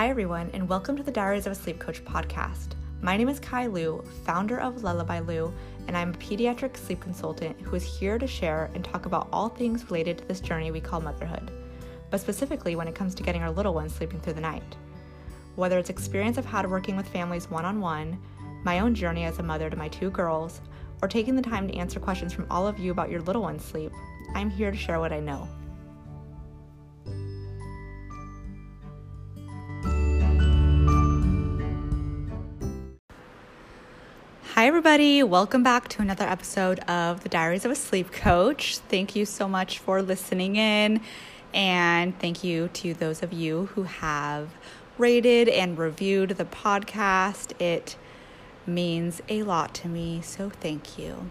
Hi, everyone, and welcome to the Diaries of a Sleep Coach podcast. My name is Kai Luu, founder of Lullaby Lu, and I'm a pediatric sleep consultant who is here to share and talk about all things related to this journey we call motherhood, but specifically when it comes to getting our little ones sleeping through the night. Whether it's experience I've had working with families one on one, my own journey as a mother to my two girls, or taking the time to answer questions from all of you about your little one's sleep, I'm here to share what I know. Everybody. Welcome back to another episode of the Diaries of a Sleep Coach. Thank you so much for listening in, and thank you to those of you who have rated and reviewed the podcast. It means a lot to me, so thank you.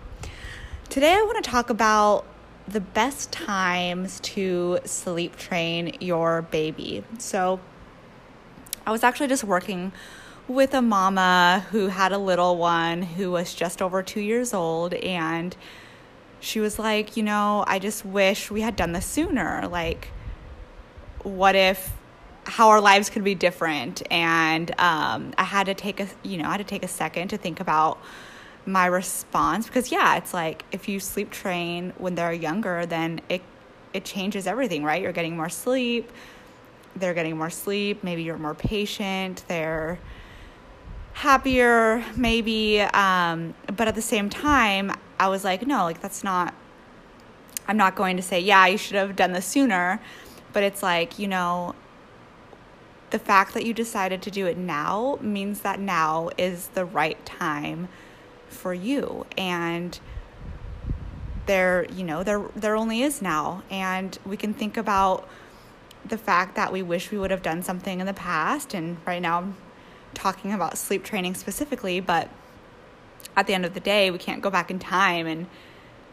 Today, I want to talk about the best times to sleep train your baby. So, I was actually just working with a mama who had a little one who was just over two years old and she was like you know i just wish we had done this sooner. Like what if how our lives could be different? And um, i had to take a you know i had to take a second to think about my response because yeah it's like if you sleep train when they're younger then it it changes everything right? You're getting more sleep they're getting more sleep maybe you're more patient they're happier maybe um, but at the same time i was like no like that's not i'm not going to say yeah you should have done this sooner. But it's like you know the fact that you decided to do it now means that now is the right time for you. And there you know there there only is now. And we can think about the fact that we wish we would have done something in the past. And right now talking about sleep training specifically, but at the end of the day, we can't go back in time and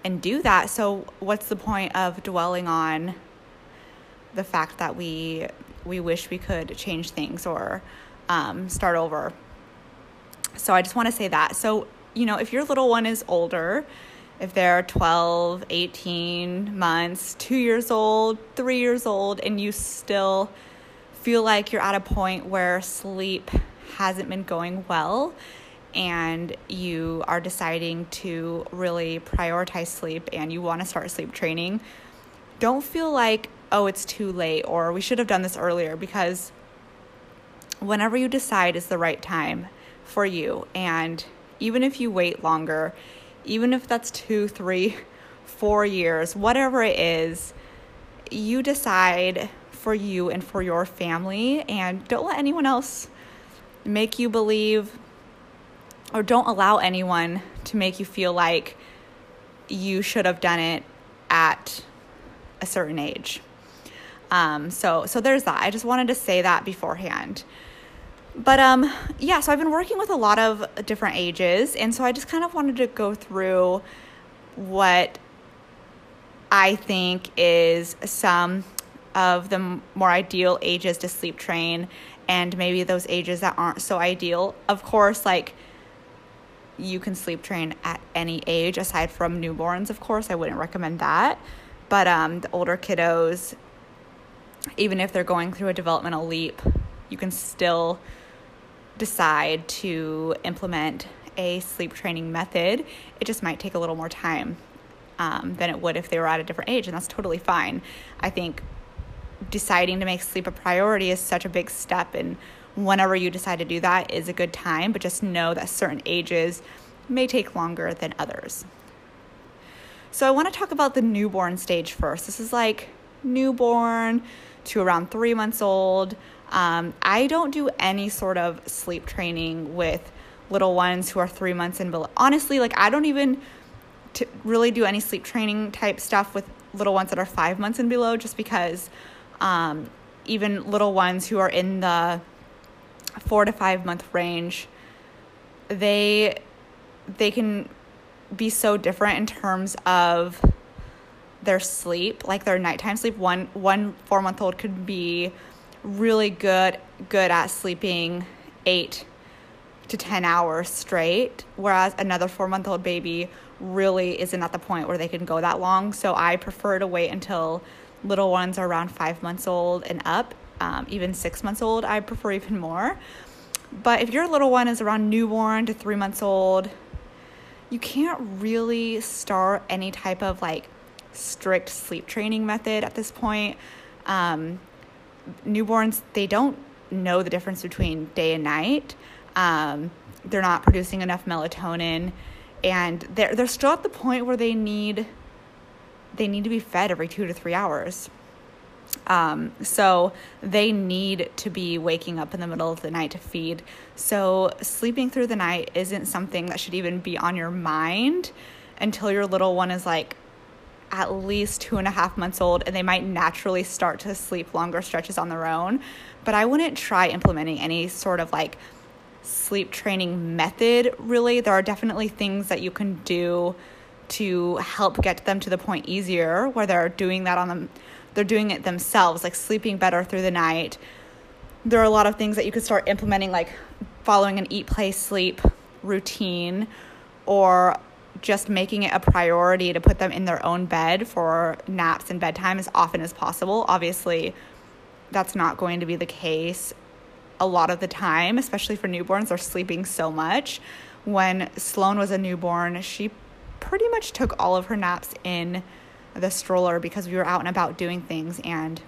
and do that. So what's the point of dwelling on the fact that we we wish we could change things or um, start over? So I just want to say that. So you know, if your little one is older, if they're 12, 18 months, two years old, three years old, and you still feel like you're at a point where sleep hasn't been going well and you are deciding to really prioritize sleep and you want to start sleep training, don't feel like, oh, it's too late or we should have done this earlier because whenever you decide is the right time for you, and even if you wait longer, even if that's two, three, four years, whatever it is, you decide for you and for your family, and don't let anyone else make you believe or don't allow anyone to make you feel like you should have done it at a certain age. Um, so so there's that. I just wanted to say that beforehand. But um, yeah, so I've been working with a lot of different ages, and so I just kind of wanted to go through what I think is some of the more ideal ages to sleep train and maybe those ages that aren't so ideal. Of course, like you can sleep train at any age aside from newborns, of course. I wouldn't recommend that. But um, the older kiddos, even if they're going through a developmental leap, you can still decide to implement a sleep training method. It just might take a little more time um, than it would if they were at a different age, and that's totally fine. I think deciding to make sleep a priority is such a big step and whenever you decide to do that is a good time but just know that certain ages may take longer than others. So i want to talk about the newborn stage first. This is like newborn to around three months old. Um, i don't do any sort of sleep training with little ones who are three months and below. Honestly like i don't even t- really do any sleep training type stuff with little ones that are five months and below just because um, even little ones who are in the four to five month range, they they can be so different in terms of their sleep, like their nighttime sleep. One one four month old could be really good good at sleeping eight to 10 hours straight, whereas another four month old baby really isn't at the point where they can go that long. So I prefer to wait until little ones are around five months old and up um, even six months old, I prefer even more. But if your little one is around newborn to three months old, you can't really start any type of like strict sleep training method at this point. Um, newborns, they don't know the difference between day and night. Um, they're not producing enough melatonin, and they're they're still at the point where they need they need to be fed every two to three hours. Um, so they need to be waking up in the middle of the night to feed. So sleeping through the night isn't something that should even be on your mind until your little one is like at least two and a half months old and they might naturally start to sleep longer stretches on their own. But I wouldn't try implementing any sort of like sleep training method, really. There are definitely things that you can do to help get them to the point easier where they're doing that on them they're doing it themselves like sleeping better through the night. There are a lot of things that you could start implementing like following an eat play sleep routine or just making it a priority to put them in their own bed for naps and bedtime as often as possible. Obviously that's not going to be the case a lot of the time especially for newborns. They're sleeping so much. When sloan was a newborn she pretty much took all of her naps in the stroller because we were out and about doing things and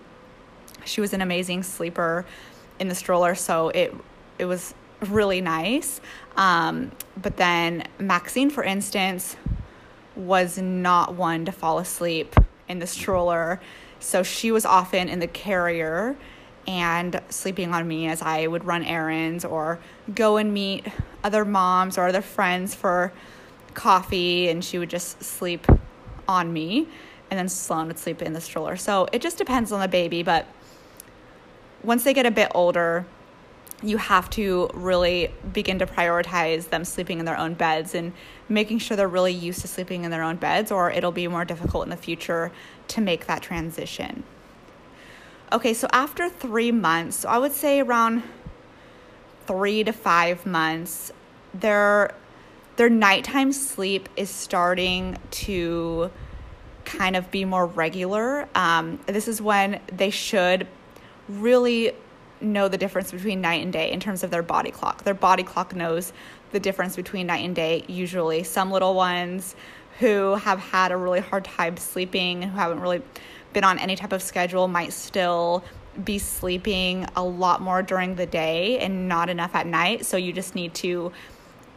she was an amazing sleeper in the stroller so it it was really nice. Um, but then maxine for instance was not one to fall asleep in the stroller so she was often in the carrier and sleeping on me as i would run errands or go and meet other moms or other friends for coffee and she would just sleep on me and then Sloan would sleep in the stroller. So it just depends on the baby, but once they get a bit older, you have to really begin to prioritize them sleeping in their own beds and making sure they're really used to sleeping in their own beds, or it'll be more difficult in the future to make that transition. Okay, so after three months, so I would say around three to five months, they're their nighttime sleep is starting to kind of be more regular. Um, this is when they should really know the difference between night and day in terms of their body clock. Their body clock knows the difference between night and day, usually. Some little ones who have had a really hard time sleeping, who haven't really been on any type of schedule, might still be sleeping a lot more during the day and not enough at night. So you just need to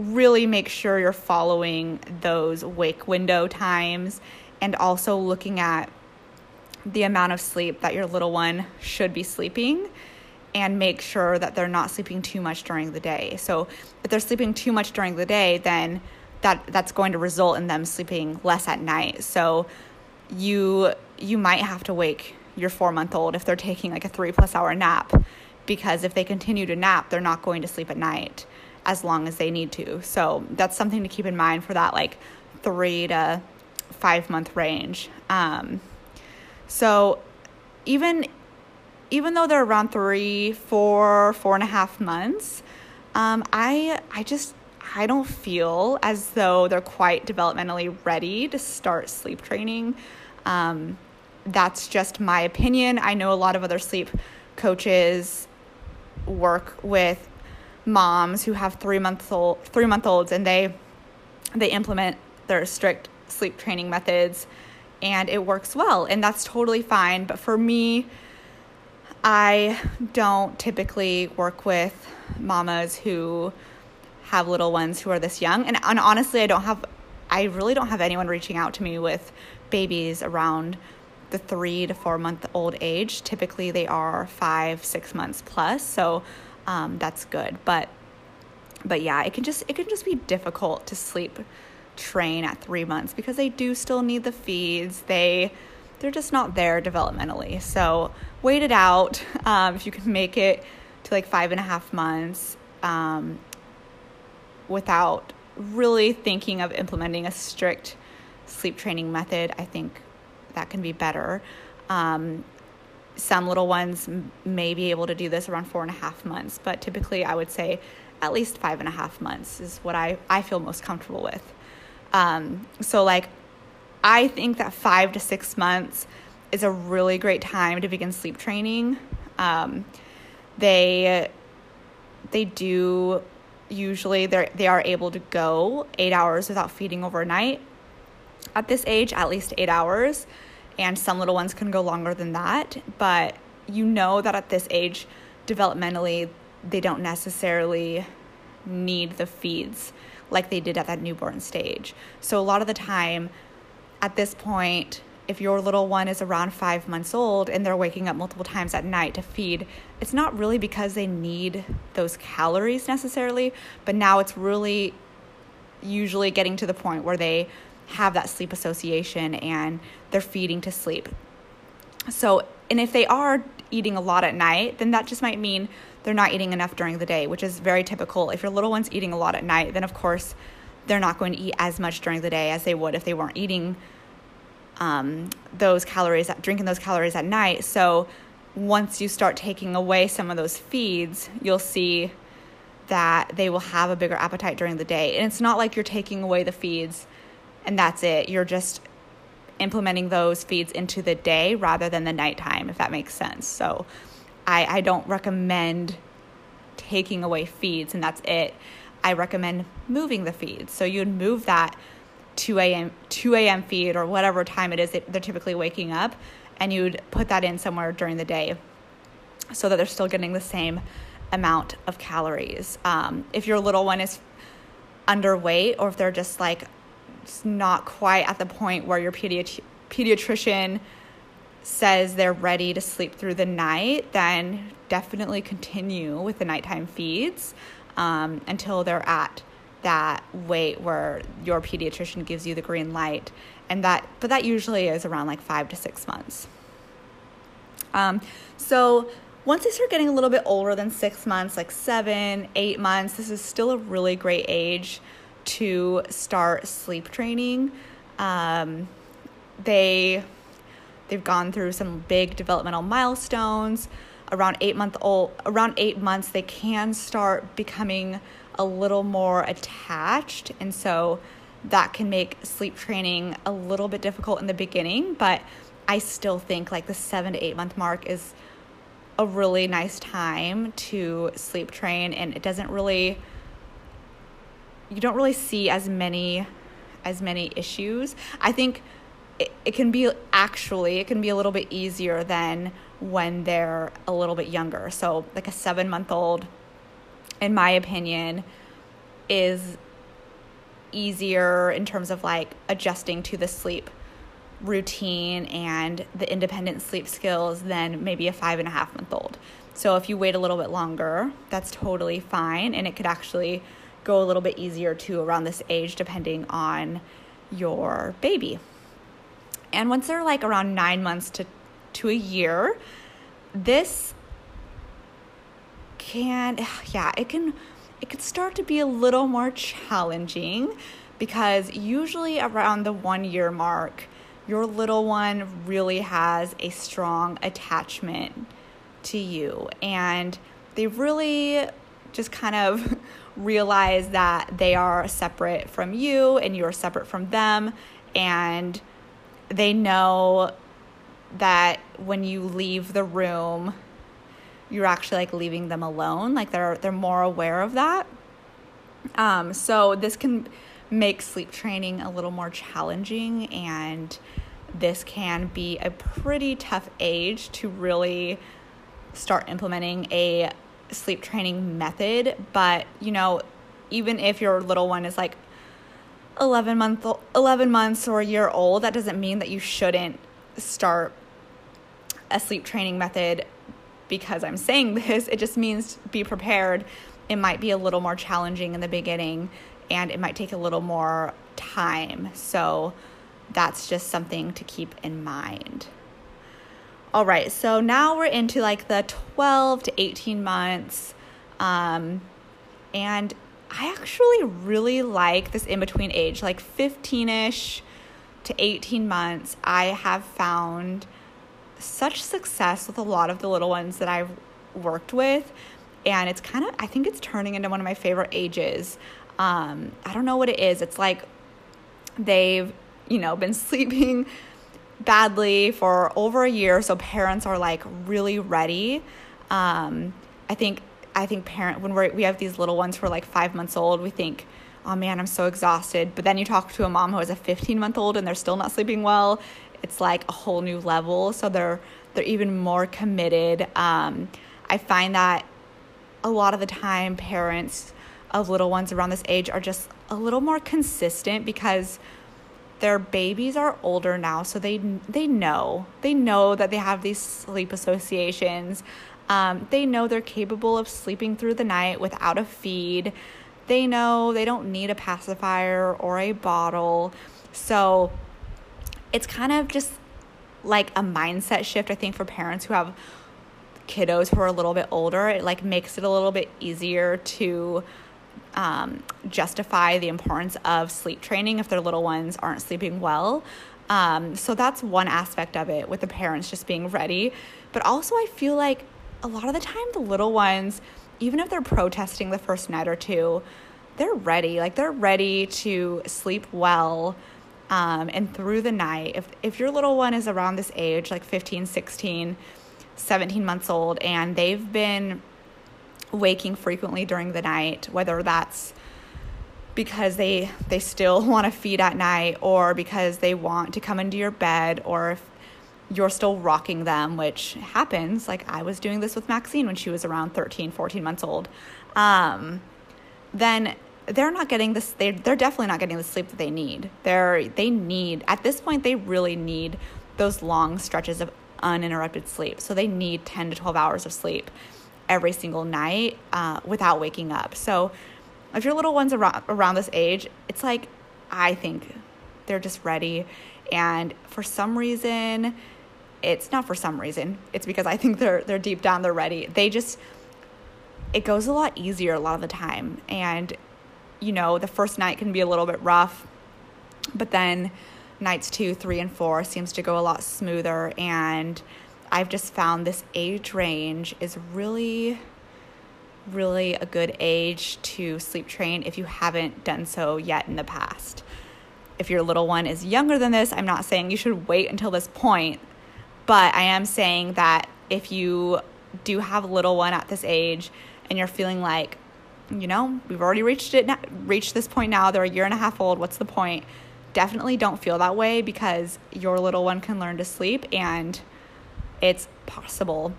really make sure you're following those wake window times and also looking at the amount of sleep that your little one should be sleeping and make sure that they're not sleeping too much during the day. So if they're sleeping too much during the day, then that that's going to result in them sleeping less at night. So you you might have to wake your 4-month-old if they're taking like a 3 plus hour nap because if they continue to nap, they're not going to sleep at night as long as they need to. So that's something to keep in mind for that like three to five month range. Um, so even even though they're around three, four, four and a half months, um, I I just I don't feel as though they're quite developmentally ready to start sleep training. Um, that's just my opinion. I know a lot of other sleep coaches work with moms who have three month old three month olds and they they implement their strict sleep training methods and it works well and that's totally fine but for me I don't typically work with mamas who have little ones who are this young and, and honestly I don't have I really don't have anyone reaching out to me with babies around the three to four month old age. Typically, they are five, six months plus. So um, that's good. But but yeah, it can just it can just be difficult to sleep train at three months because they do still need the feeds. They they're just not there developmentally. So wait it out. Um, if you can make it to like five and a half months um, without really thinking of implementing a strict sleep training method, I think that can be better. Um, some little ones may be able to do this around four and a half months, but typically I would say at least five and a half months is what I, I feel most comfortable with. Um, so, like, I think that five to six months is a really great time to begin sleep training. Um, they they do usually they they are able to go eight hours without feeding overnight. At this age, at least eight hours, and some little ones can go longer than that. But you know that at this age, developmentally, they don't necessarily need the feeds like they did at that newborn stage. So a lot of the time, at this point, if your little one is around five months old and they're waking up multiple times at night to feed, it's not really because they need those calories necessarily, but now it's really usually getting to the point where they have that sleep association and they're feeding to sleep. So, and if they are eating a lot at night, then that just might mean they're not eating enough during the day, which is very typical. If your little one's eating a lot at night, then of course they're not going to eat as much during the day as they would if they weren't eating um, those calories, drinking those calories at night. So once you start taking away some of those feeds, you'll see that they will have a bigger appetite during the day. And it's not like you're taking away the feeds and that's it. You're just implementing those feeds into the day rather than the nighttime, if that makes sense. So I, I don't recommend taking away feeds and that's it. I recommend moving the feeds. So you'd move that 2 a.m. 2 a.m. feed or whatever time it is that they're typically waking up, and you'd put that in somewhere during the day, so that they're still getting the same amount of calories. Um, if your little one is underweight, or if they're just like not quite at the point where your pediat- pediatrician says they're ready to sleep through the night, then definitely continue with the nighttime feeds um, until they're at that weight where your pediatrician gives you the green light. And that but that usually is around like five to six months. Um, so once they start getting a little bit older than six months like seven eight months this is still a really great age to start sleep training. Um, they they've gone through some big developmental milestones. Around eight month old around eight months they can start becoming a little more attached. And so that can make sleep training a little bit difficult in the beginning, but I still think like the seven to eight month mark is a really nice time to sleep train. And it doesn't really you don't really see as many as many issues. I think it, it can be actually it can be a little bit easier than when they're a little bit younger. So like a 7 month old in my opinion, is easier in terms of like adjusting to the sleep routine and the independent sleep skills than maybe a five and a half month old. So if you wait a little bit longer, that's totally fine. And it could actually go a little bit easier too around this age, depending on your baby. And once they're like around nine months to, to a year, this can yeah it can it could start to be a little more challenging because usually around the one year mark your little one really has a strong attachment to you and they really just kind of realize that they are separate from you and you're separate from them. And they know that when you leave the room you're actually like leaving them alone. Like they're they're more aware of that. Um, so this can make sleep training a little more challenging and this can be a pretty tough age to really start implementing a sleep training method but you know even if your little one is like 11 month 11 months or a year old that doesn't mean that you shouldn't start a sleep training method because I'm saying this. It just means be prepared. It might be a little more challenging in the beginning and it might take a little more time. So that's just something to keep in mind. All right, so now we're into like the 12 to 18 months. Um, and I actually really like this in between age, like 15 ish to 18 months. I have found such success with a lot of the little ones that I've worked with. And it's kind of, I think it's turning into one of my favorite ages. Um, I don't know what it is. It's like they've, you know, been sleeping badly for over a year. So parents are like really ready Um, I think I think parent when we we have these little ones who are like five months old, we think, oh man, I'm so exhausted. But then you talk to a mom who has a 15 month old and they're still not sleeping well. It's like a whole new level. So they're they're even more committed. Um, I find that a lot of the time parents of little ones around this age are just a little more consistent because their babies are older now so they they know. They know that they have these sleep associations. Um, they know they're capable of sleeping through the night without a feed. They know they don't need a pacifier or a bottle. So it's kind of just like a mindset shift i think for parents who have kiddos who are a little bit older. It like makes it a little bit easier to um, justify the importance of sleep training if their little ones aren't sleeping well. Um, so that's one aspect of it with the parents just being ready. But also, I feel like a lot of the time, the little ones, even if they're protesting the first night or two, they're ready. Like they're ready to sleep well um, and through the night. If, if your little one is around this age, like 15, 16, 17 months old, and they've been waking frequently during the night, whether that's because they they still want to feed at night or because they want to come into your bed or if you're still rocking them which happens. Like i was doing this with maxine when she was around 13 14 months old. Um, then they're not getting this they, they're definitely not getting the sleep that they need. They're they need at this point they really need those long stretches of uninterrupted sleep. So they need 10 to 12 hours of sleep every single night uh, without waking up. So if your little one's around, around this age, it's like, I think they're just ready. And for some reason, it's not for some reason. It's because I think they're they're deep down they're ready. They just it goes a lot easier a lot of the time. And you know, the first night can be a little bit rough, but then nights 2, 3 and 4 seems to go a lot smoother and I've just found this age range is really, really a good age to sleep train if you haven't done so yet in the past. If your little one is younger than this, I'm not saying you should wait until this point, but I am saying that if you do have a little one at this age and you're feeling like, you know, we've already reached it, reached this point now, they're a year and a half old, what's the point? Definitely don't feel that way because your little one can learn to sleep and it's possible.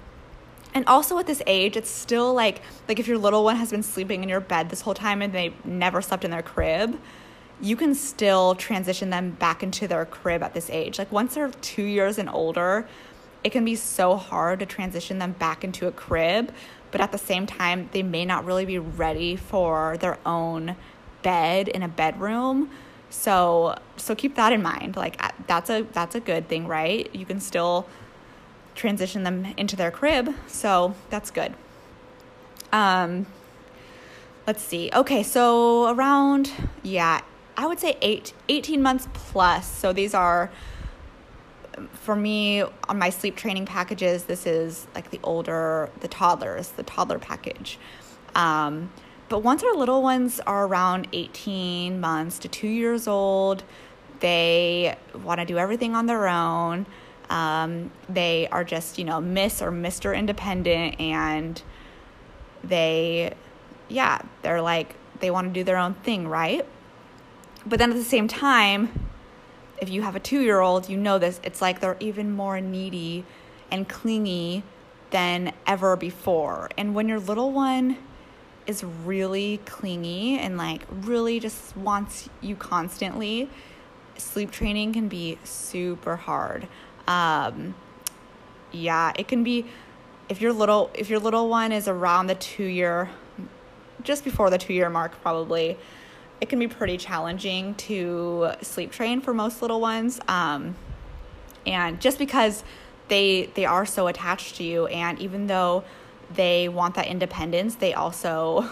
And also at this age, it's still like like if your little one has been sleeping in your bed this whole time and they never slept in their crib, you can still transition them back into their crib at this age. Like once they're 2 years and older, it can be so hard to transition them back into a crib, but at the same time, they may not really be ready for their own bed in a bedroom. So so keep that in mind. Like that's a that's a good thing, right? You can still transition them into their crib. So that's good. Um, let's see. Okay, so around, yeah, I would say eight, 18 months plus. So these are, for me, on my sleep training packages, this is like the older, the toddlers, the toddler package. Um, but once our little ones are around 18 months to two years old, they want to do everything on their own. Um, they are just, you know, Miss or Mr. Independent and they, yeah, they're like, they want to do their own thing, right? But then at the same time, if you have a two year old, you know this, it's like they're even more needy and clingy than ever before. And when your little one is really clingy and like really just wants you constantly, sleep training can be super hard. Um, yeah, it can be if your little if your little one is around the two year, just before the two year mark probably. It can be pretty challenging to sleep train for most little ones, um, and just because they they are so attached to you, and even though they want that independence, they also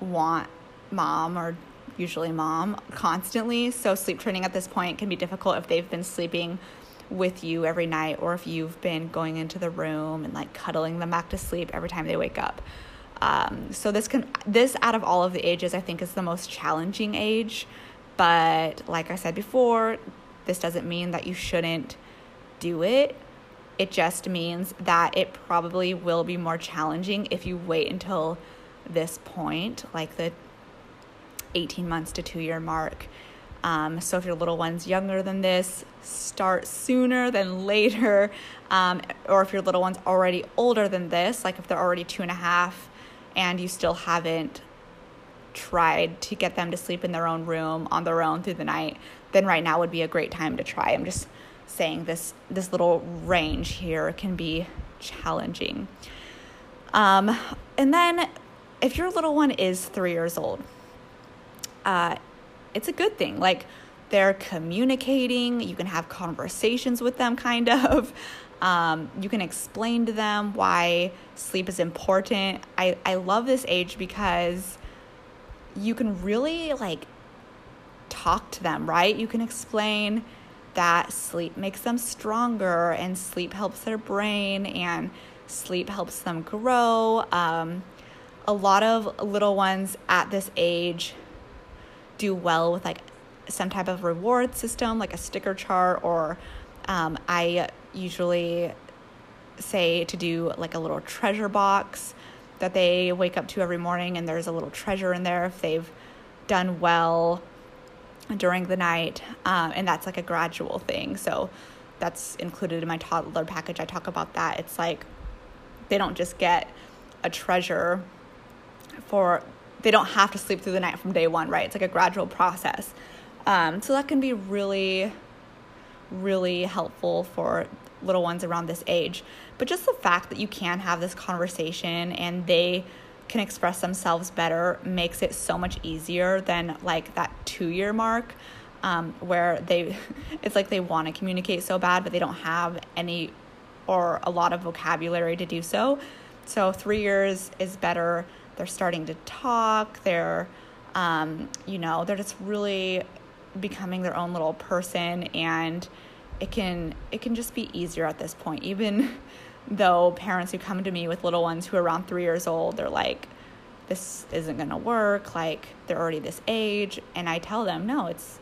want mom or usually mom constantly. So sleep training at this point can be difficult if they've been sleeping with you every night or if you've been going into the room and like cuddling them back to sleep every time they wake up. Um, so this can this out of all of the ages I think is the most challenging age, but like I said before, this doesn't mean that you shouldn't do it. It just means that it probably will be more challenging if you wait until this point, like the 18 months to two year mark. Um, so if your little one's younger than this, start sooner than later. Um, or if your little one's already older than this, like if they're already two and a half and you still haven't tried to get them to sleep in their own room on their own through the night, then right now would be a great time to try. I'm just saying this this little range here can be challenging. Um, and then if your little one is three years old, uh, it's a good thing. Like they're communicating, you can have conversations with them, kind of. Um, you can explain to them why sleep is important. I, I love this age because you can really like talk to them, right? You can explain that sleep makes them stronger and sleep helps their brain and sleep helps them grow. Um, a lot of little ones at this age do well with like some type of reward system, like a sticker chart, or um, I usually say to do like a little treasure box that they wake up to every morning, and there's a little treasure in there if they've done well during the night, um, and that's like a gradual thing. So that's included in my toddler package. I talk about that. It's like they don't just get a treasure for they don't have to sleep through the night from day one, right? It's like a gradual process. Um, so that can be really, really helpful for little ones around this age. But just the fact that you can have this conversation and they can express themselves better makes it so much easier than like that two year mark um, where they it's like they want to communicate so bad but they don't have any or a lot of vocabulary to do so so three years is better they're starting to talk they're um, you know they're just really becoming their own little person and it can it can just be easier at this point. Even though parents who come to me with little ones who are around three years old they're like this isn't going to work like they're already this age and i tell them no it's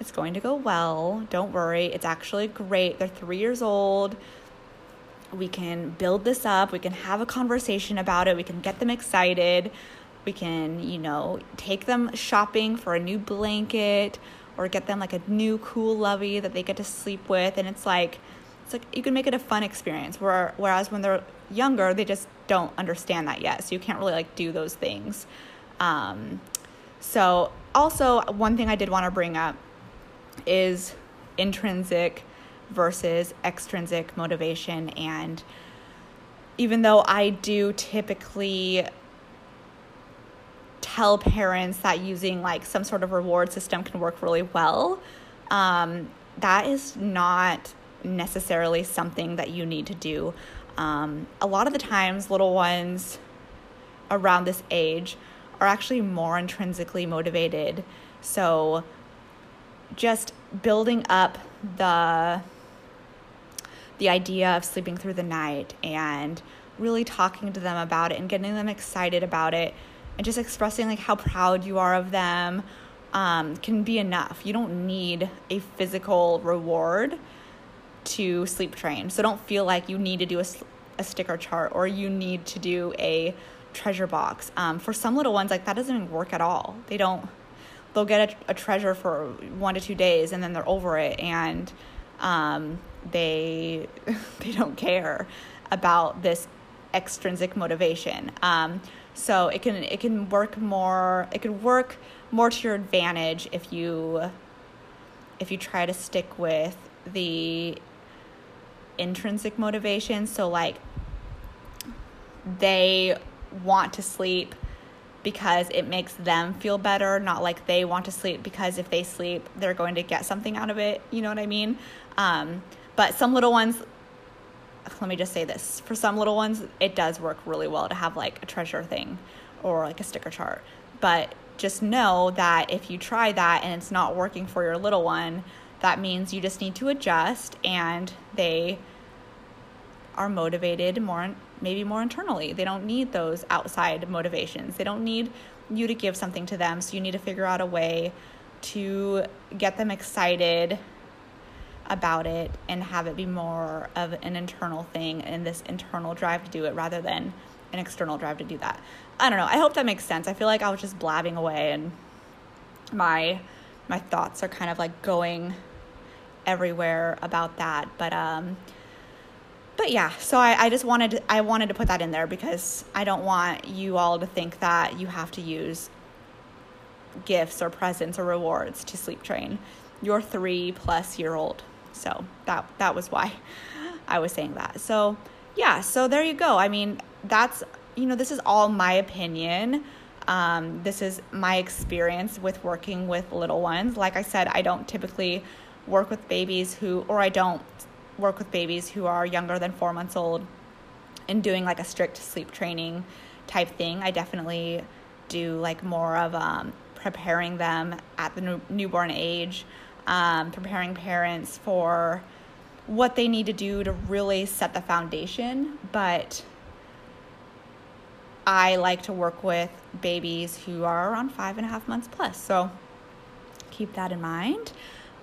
it's going to go well. Don't worry. It's actually great. They're three years old we can build this up we can have a conversation about it we can get them excited we can you know take them shopping for a new blanket or get them like a new cool lovey that they get to sleep with and it's like it's like you can make it a fun experience where, whereas when they're younger they just don't understand that yet so you can't really like do those things. Um, so also one thing i did want to bring up is intrinsic versus extrinsic motivation. And even though I do typically tell parents that using like some sort of reward system can work really well, um, that is not necessarily something that you need to do. Um, a lot of the times, little ones around this age are actually more intrinsically motivated. So, just building up the the idea of sleeping through the night and really talking to them about it and getting them excited about it and just expressing like how proud you are of them um, can be enough. You don't need a physical reward to sleep train. So don't feel like you need to do a, a sticker chart or you need to do a treasure box. Um, for some little ones, like that doesn't even work at all. They don't, they'll get a, a treasure for one to two days and then they're over it. And um, they they don't care about this extrinsic motivation. Um, so it can it can work more it can work more to your advantage if you if you try to stick with the intrinsic motivation. So like they want to sleep because it makes them feel better, not like they want to sleep because if they sleep, they're going to get something out of it. You know what I mean? Um, but some little ones, let me just say this for some little ones, it does work really well to have like a treasure thing or like a sticker chart. But just know that if you try that and it's not working for your little one, that means you just need to adjust and they are motivated more maybe more internally. They don't need those outside motivations. They don't need you to give something to them. So you need to figure out a way to get them excited about it and have it be more of an internal thing and this internal drive to do it rather than an external drive to do that. I don't know. I hope that makes sense. I feel like I was just blabbing away and my my thoughts are kind of like going everywhere about that. But um but yeah, so I, I just wanted to, I wanted to put that in there because I don't want you all to think that you have to use gifts or presents or rewards to sleep train your three plus year old. So that that was why I was saying that. So yeah, so there you go. I mean, that's you know, this is all my opinion. Um, this is my experience with working with little ones. Like I said, I don't typically work with babies who, or I don't work with babies who are younger than four months old and doing like a strict sleep training type thing. I definitely do like more of um, preparing them at the new- newborn age, um, preparing parents for what they need to do to really set the foundation. But I like to work with babies who are around five and a half months plus. So keep that in mind.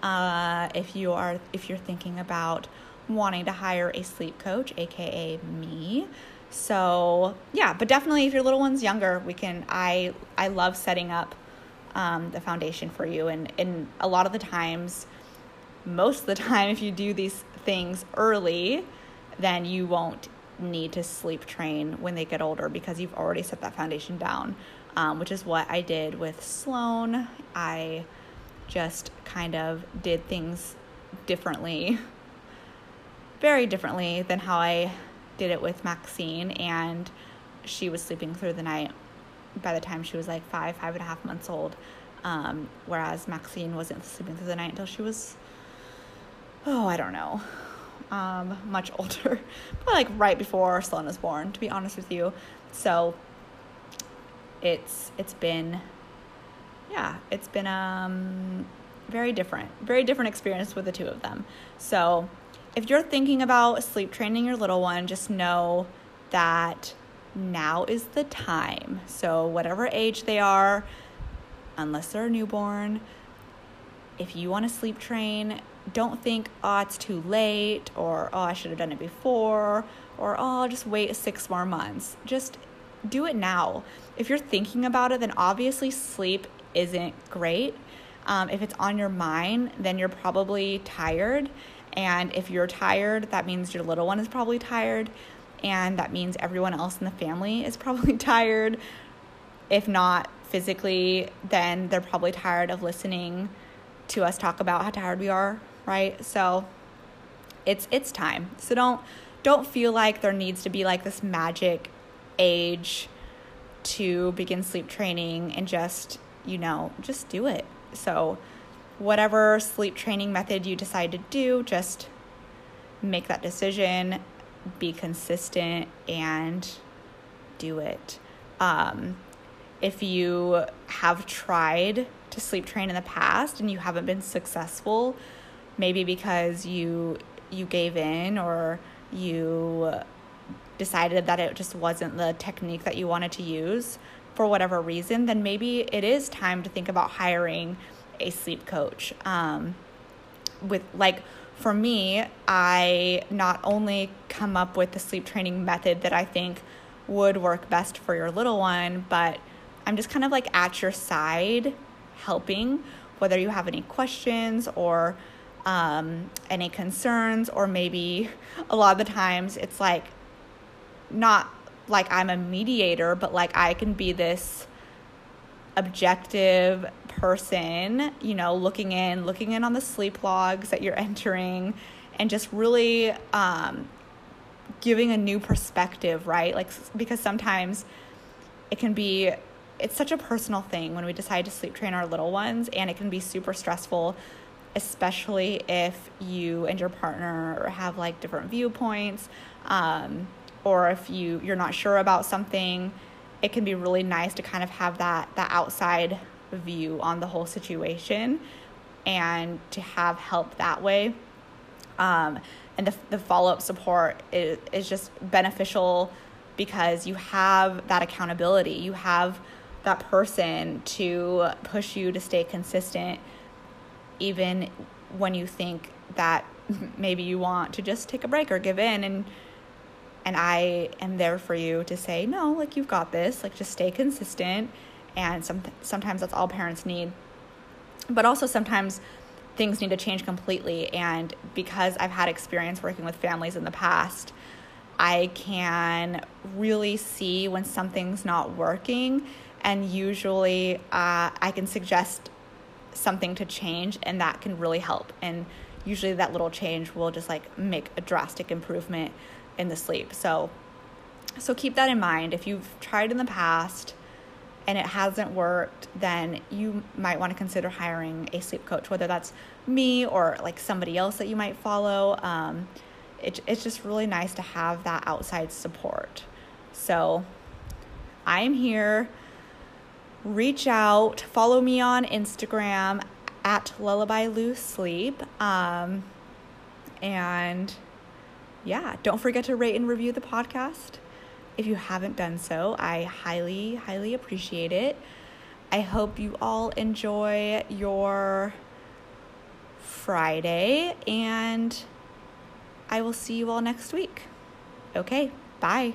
Uh, if you are if you're thinking about wanting to hire a sleep coach, aka me. So yeah, but definitely if your little one's younger, we can. I I love setting up um, the foundation for you, and and a lot of the times, most of the time, if you do these things early, then you won't need to sleep train when they get older because you've already set that foundation down. Um, which is what I did with Sloan. I just kind of did things differently very differently than how I did it with Maxine, and she was sleeping through the night by the time she was like five, five and a half months old. Um, whereas Maxine wasn't sleeping through the night until she was, oh, I don't know, um, much older, but like right before Sloan was born, to be honest with you. So it's it's been, yeah, it's been um very different, very different experience with the two of them. So if you're thinking about sleep training your little one, just know that now is the time. So, whatever age they are, unless they're a newborn, if you want to sleep train, don't think, oh, it's too late, or oh, I should have done it before, or oh, I'll just wait six more months. Just do it now. If you're thinking about it, then obviously sleep isn't great. Um, if it's on your mind, then you're probably tired and if you're tired, that means your little one is probably tired. And that means everyone else in the family is probably tired. If not physically, then they're probably tired of listening to us talk about how tired we are, right? So it's it's time. So don't don't feel like there needs to be like this magic age to begin sleep training and just, you know, just do it. So whatever sleep training method you decide to do, just make that decision, be consistent, and do it. Um, if you have tried to sleep train in the past and you haven't been successful, maybe because you you gave in or you decided that it just wasn't the technique that you wanted to use for whatever reason, then maybe it is time to think about hiring a sleep coach. Um, with like for me, I not only come up with the sleep training method that I think would work best for your little one, but I'm just kind of like at your side helping, whether you have any questions or um, any concerns, or maybe a lot of the times it's like not like I'm a mediator, but like I can be this objective person, you know, looking in, looking in on the sleep logs that you're entering, and just really um, giving a new perspective, right? Like, because sometimes it can be, it's such a personal thing when we decide to sleep train our little ones, and it can be super stressful, especially if you and your partner have like different viewpoints, um, or if you you're not sure about something. It can be really nice to kind of have that that outside view on the whole situation and to have help that way. Um, and the, the follow up support is, is just beneficial because you have that accountability. You have that person to push you to stay consistent, even when you think that maybe you want to just take a break or give in and and I am there for you to say, "No, like you've got this. Like just stay consistent." And some sometimes that's all parents need. But also sometimes things need to change completely and because I've had experience working with families in the past, I can really see when something's not working and usually uh, I can suggest something to change and that can really help. And usually that little change will just like make a drastic improvement in the sleep. So so keep that in mind. If you've tried in the past and it hasn't worked then you might want to consider hiring a sleep coach whether that's me or like somebody else that you might follow um, it, it's just really nice to have that outside support so i'm here reach out, follow me on Instagram at Lullaby Luu Sleep. Um, and yeah, don't forget to rate and review the podcast. If you haven't done so, I highly, highly appreciate it. I hope you all enjoy your Friday, and I will see you all next week. Okay, bye.